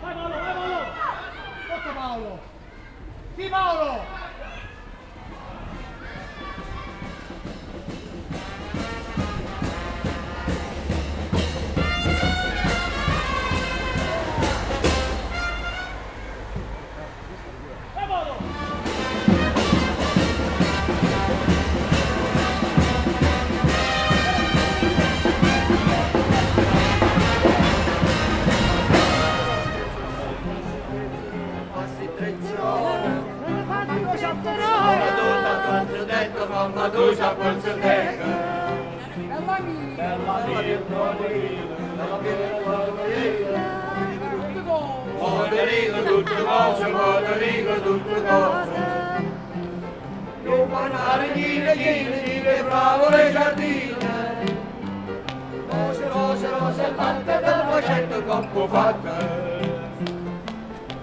Paolo, vai Paolo! Tocca Paolo! Di Paolo! Mamma tu sa quanto detto Bella mia. Bella mia, bella mia, Moderico tutte cose, moderico tutte cose Io parlare ghine, ghine, bravo le giardine. Rose, rose, rose, fatte del facetto troppo fatte.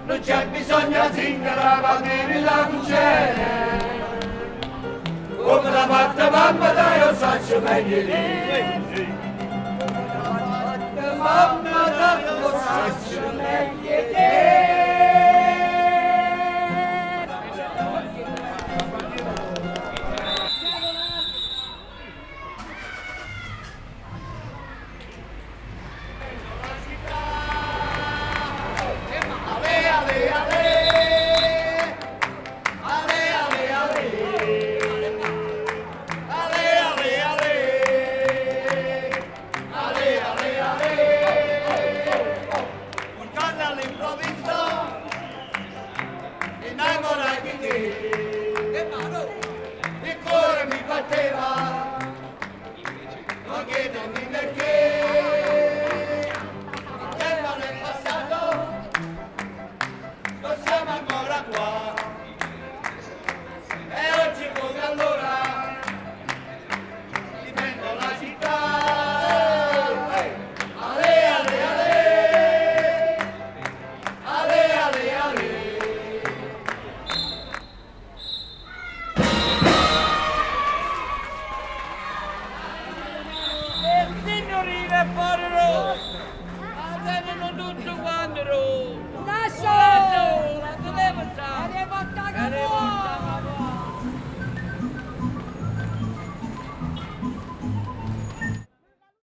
Non c'è bisogno di zingara, ma devi la cucina Ambadayo saçı mengili Attım ambada o saçı mengili signorina Porro! Avevano tutto quanto! Lascio.